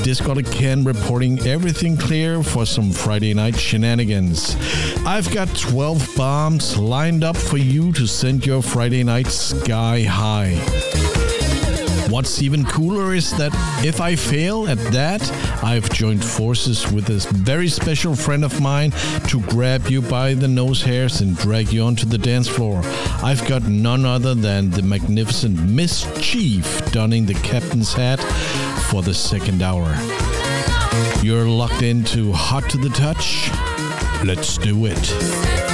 This is Disco Ken reporting everything clear for some Friday night shenanigans. I've got 12 bombs lined up for you to send your Friday night sky high. What's even cooler is that if I fail at that, I've joined forces with a very special friend of mine to grab you by the nose hairs and drag you onto the dance floor. I've got none other than the magnificent Miss Chief donning the captain's hat for the second hour. You're locked into Hot to the Touch. Let's do it.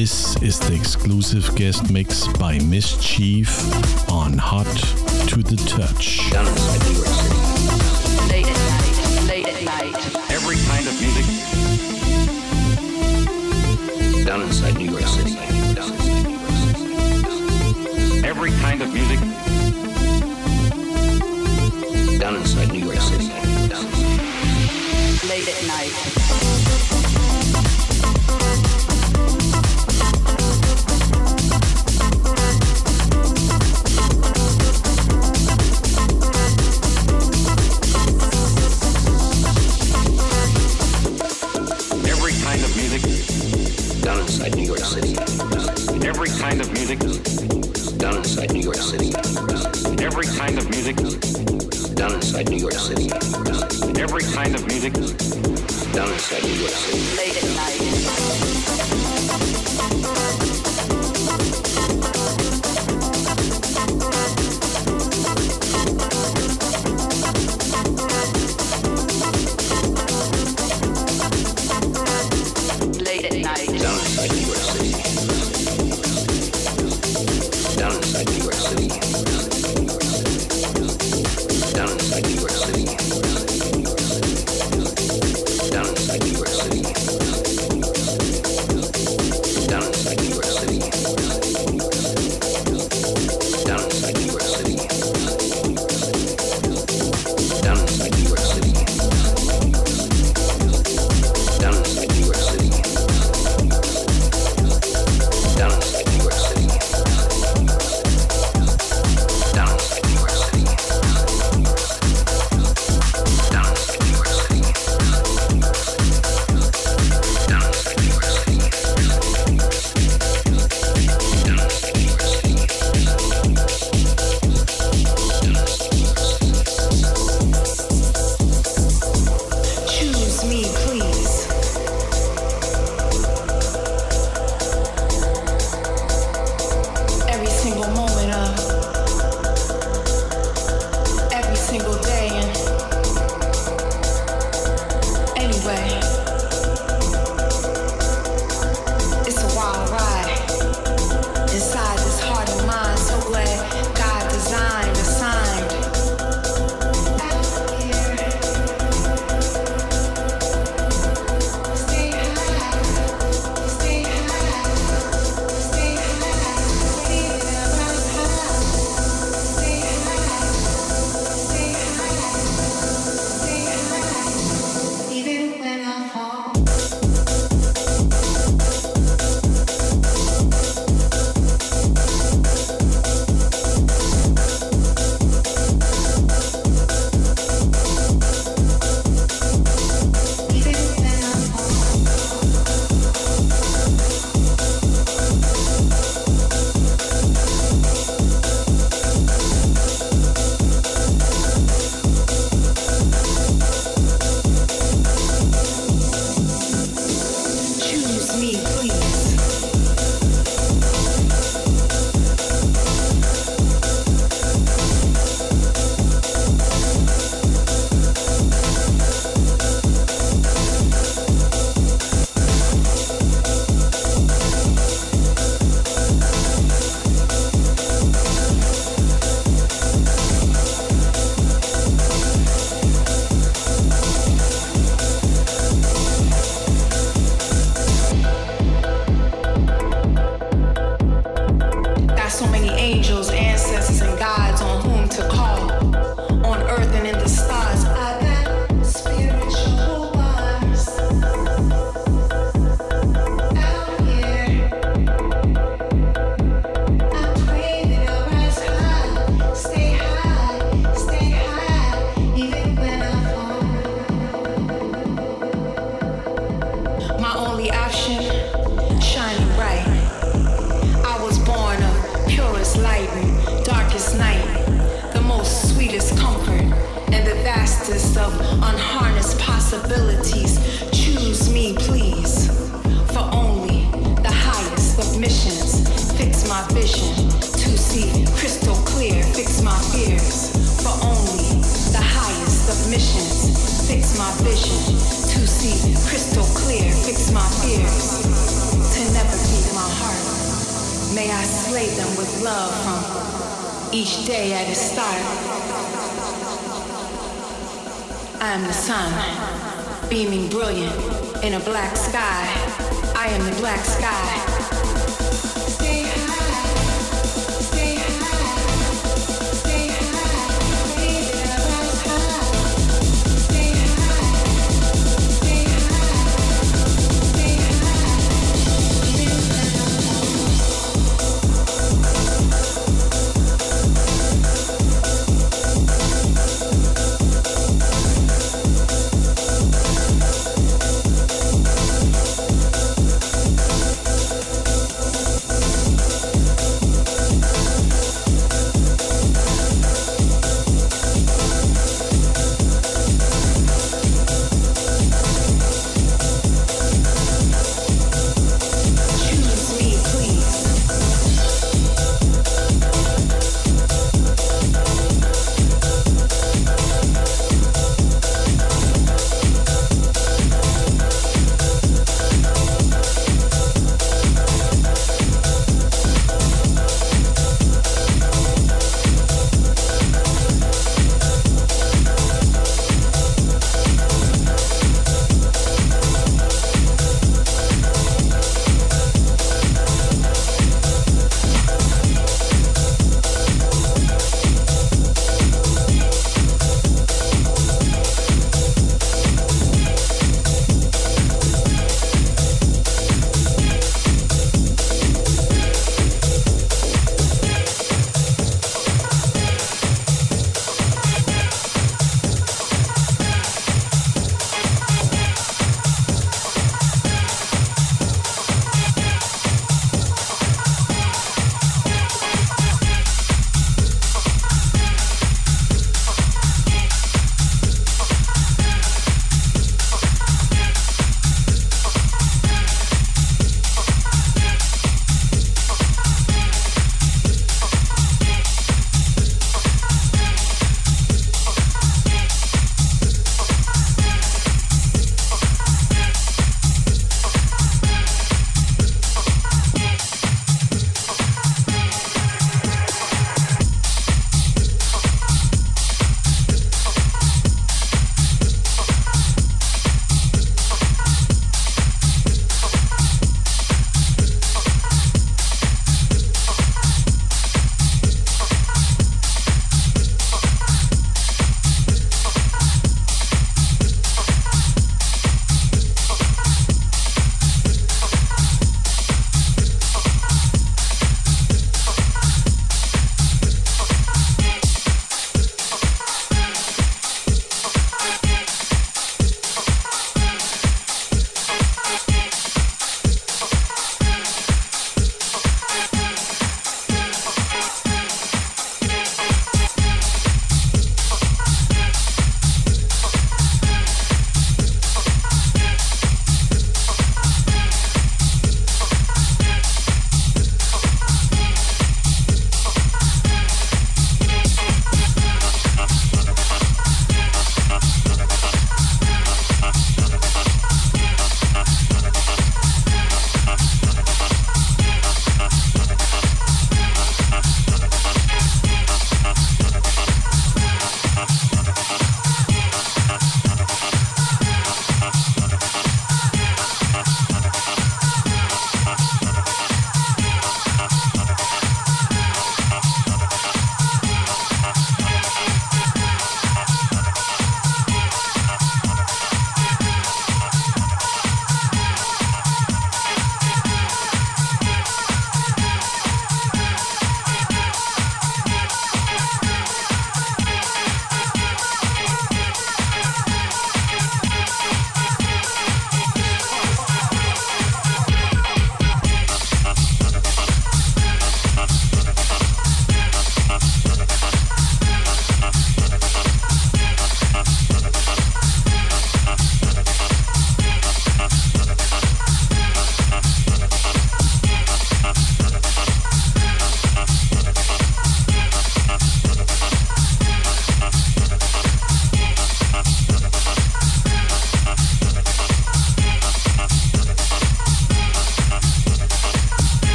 this is the exclusive guest mix by Miss Chief on Hot to the Touch.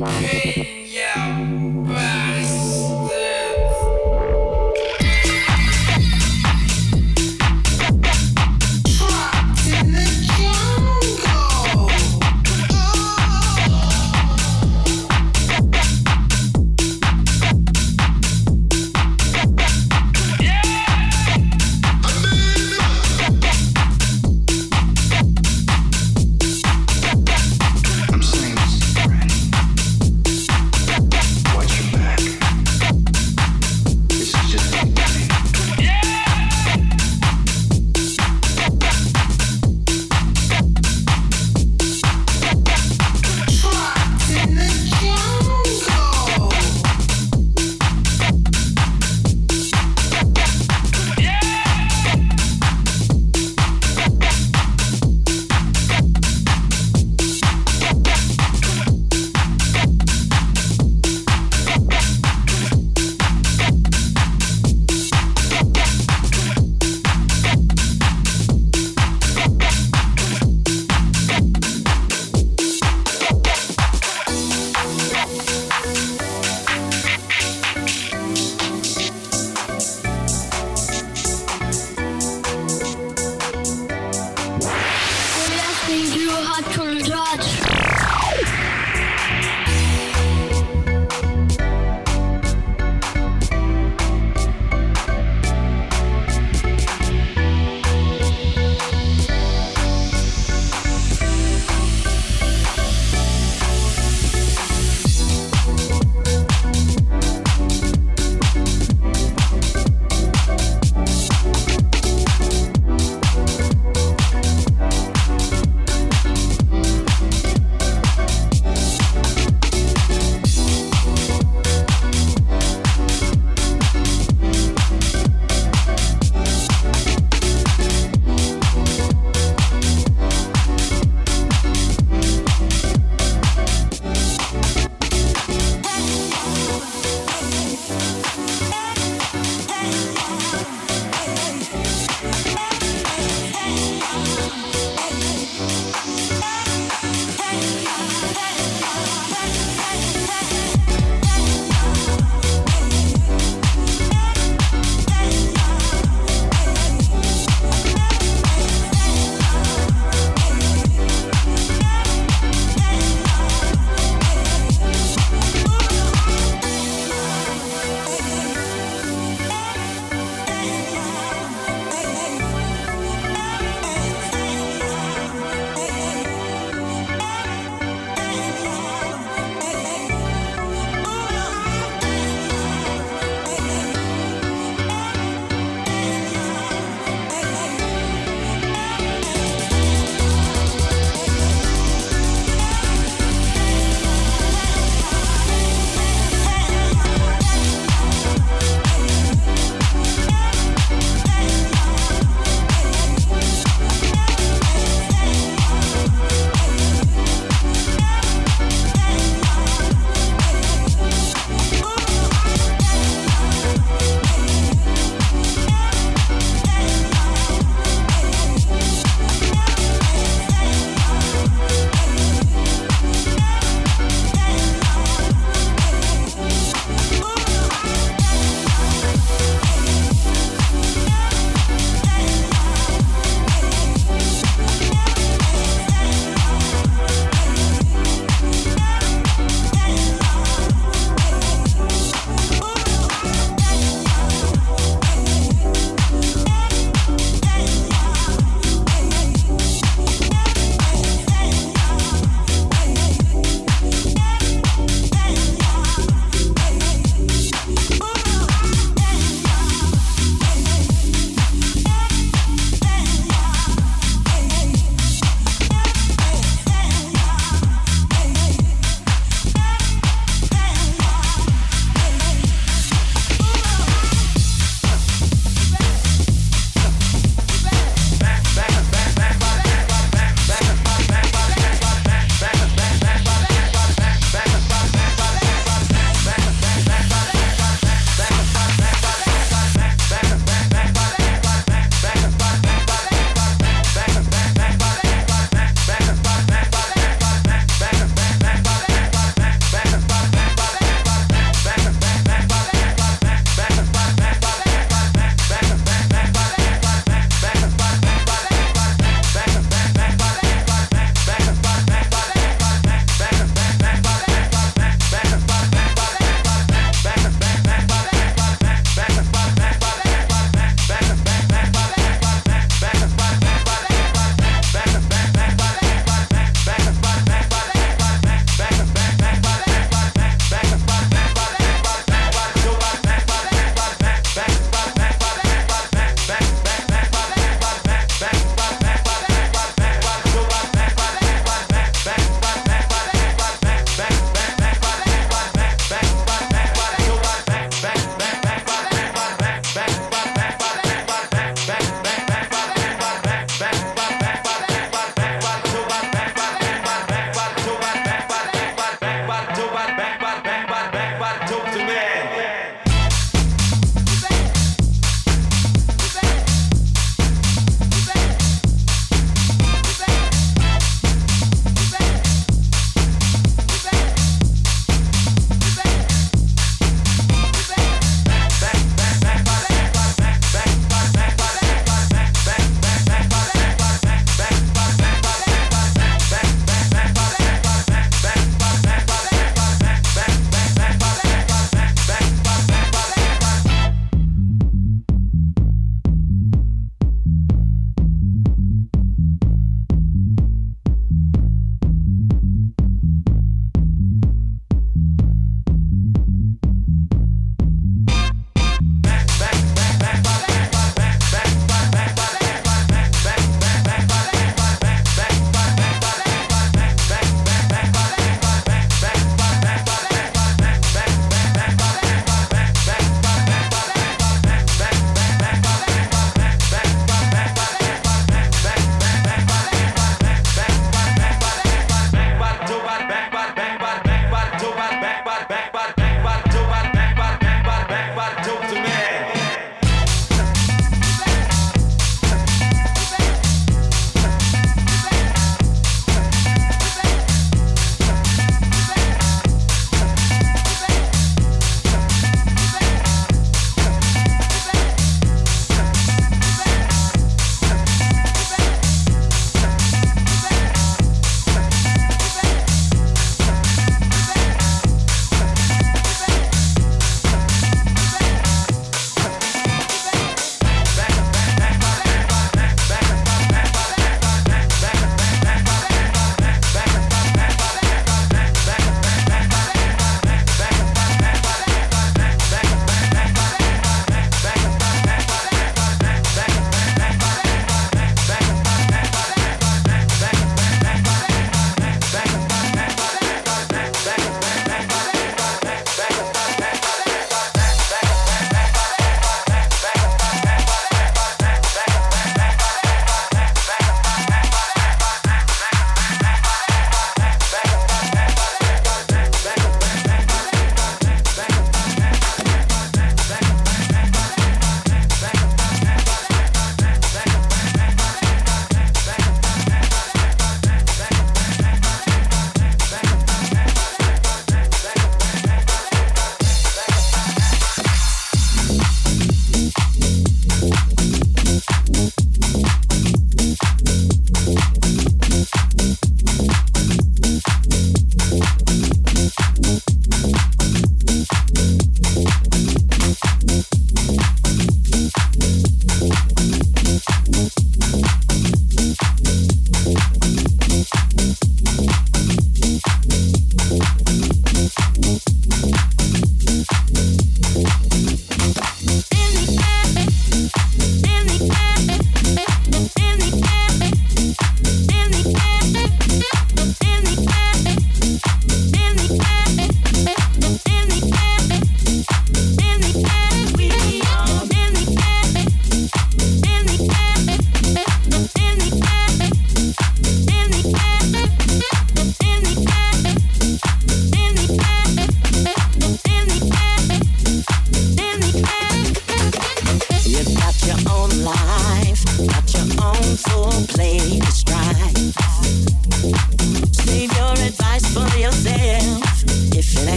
Okay.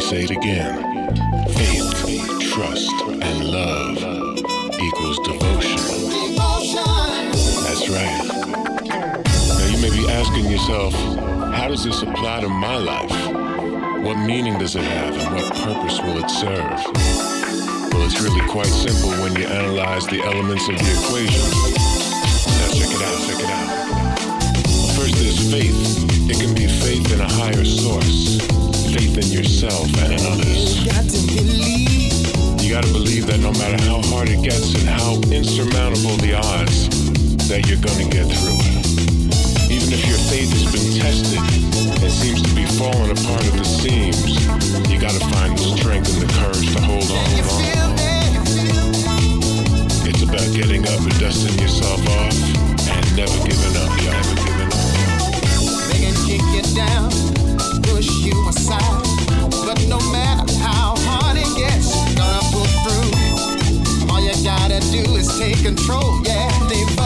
Say it again. Faith, trust, and love equals devotion. That's right. Now you may be asking yourself, how does this apply to my life? What meaning does it have and what purpose will it serve? Well, it's really quite simple when you analyze the elements of the equation. Now check it out, check it out. First, there's faith. It can be faith in a higher source, faith in yourself and in others. You gotta believe that no matter how hard it gets and how insurmountable the odds, that you're gonna get through it. Even if your faith has been tested and seems to be falling apart at the seams, you gotta find the strength and the courage to hold on. Hold on. It's about getting up and dusting yourself off and never giving up, y'all. Never giving up. They can kick you down, control, yeah. Devotion.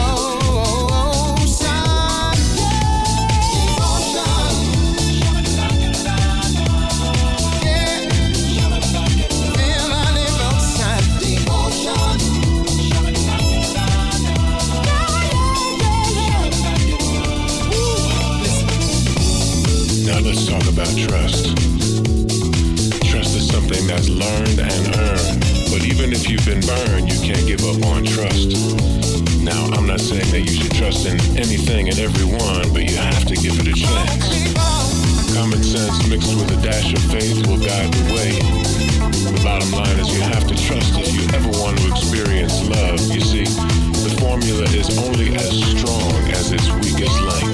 That's learned and earned. But even if you've been burned, you can't give up on trust. Now, I'm not saying that you should trust in anything and everyone, but you have to give it a chance. Common sense mixed with a dash of faith will guide the way. The bottom line is you have to trust if you ever want to experience love. You see, the formula is only as strong as its weakest link.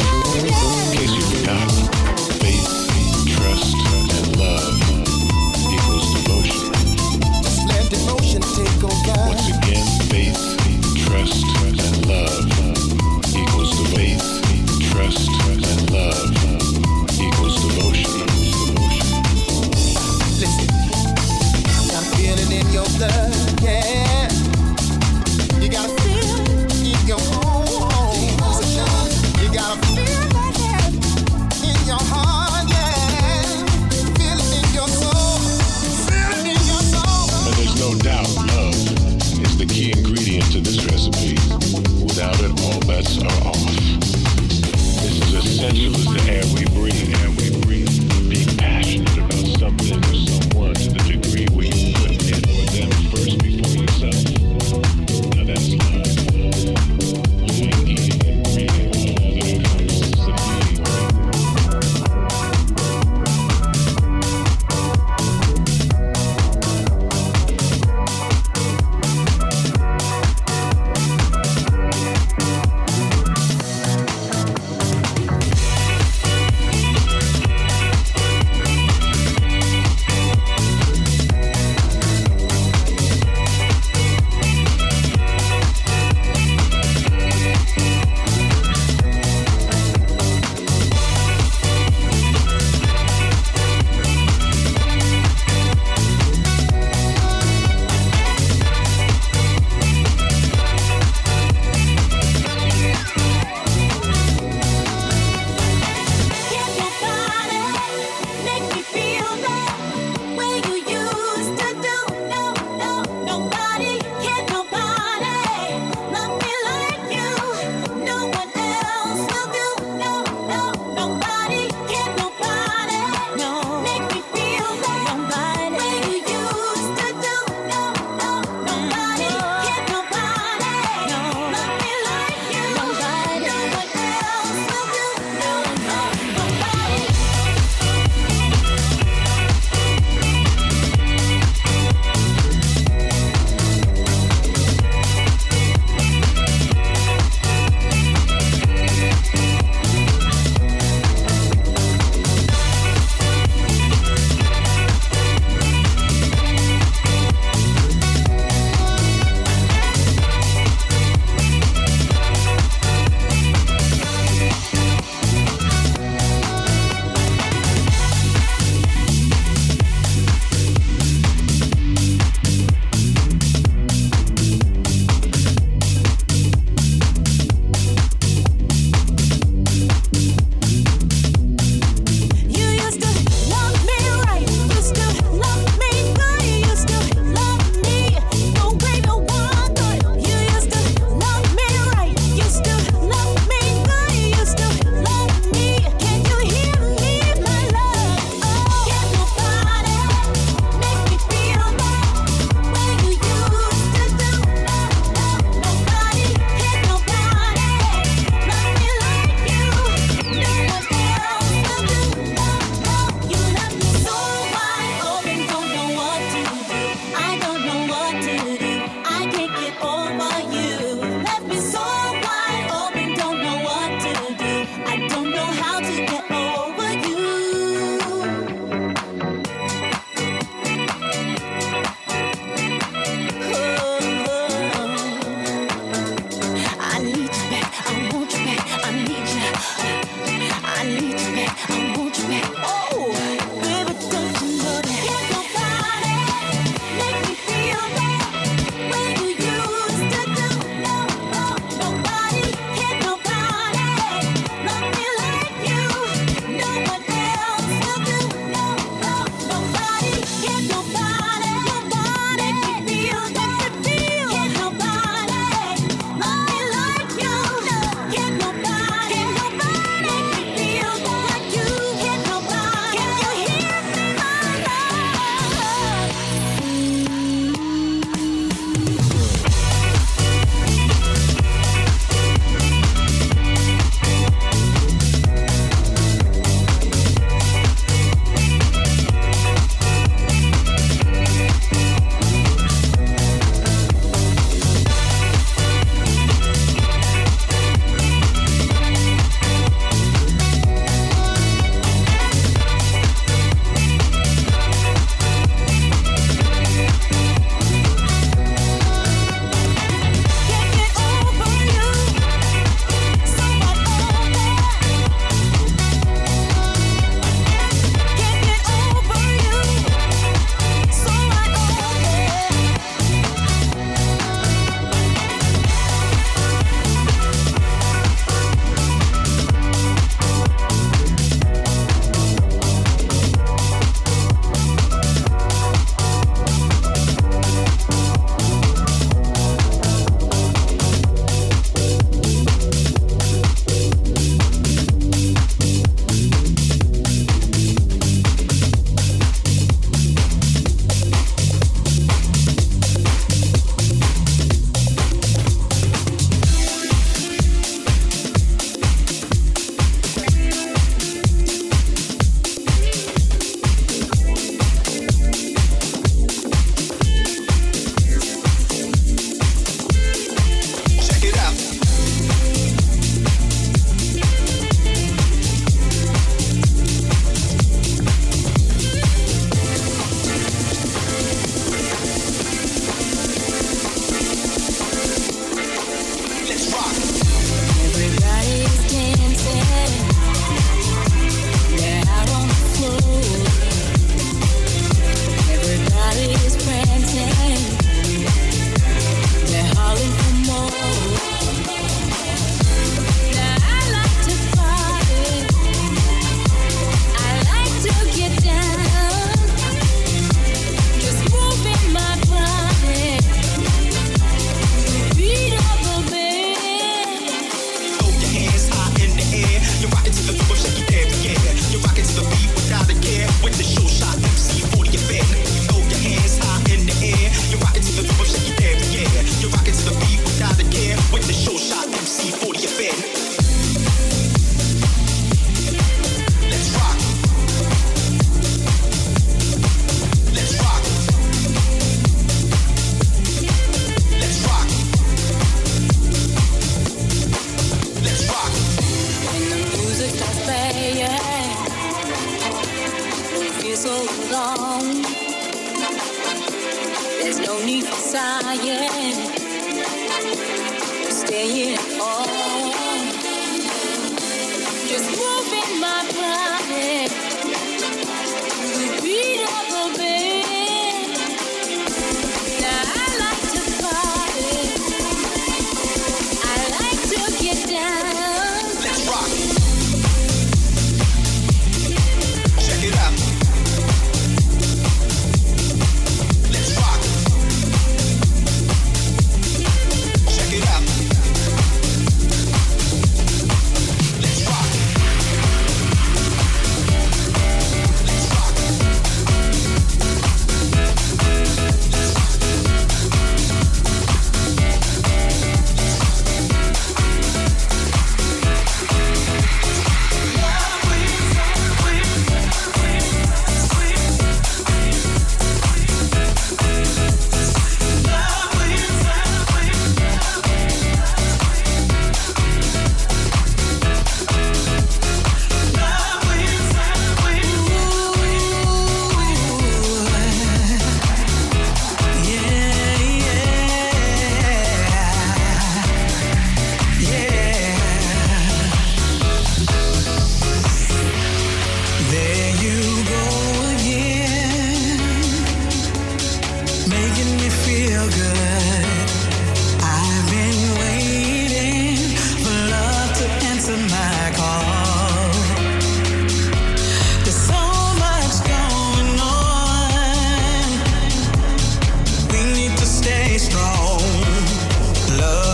love.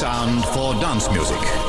Sound for dance music.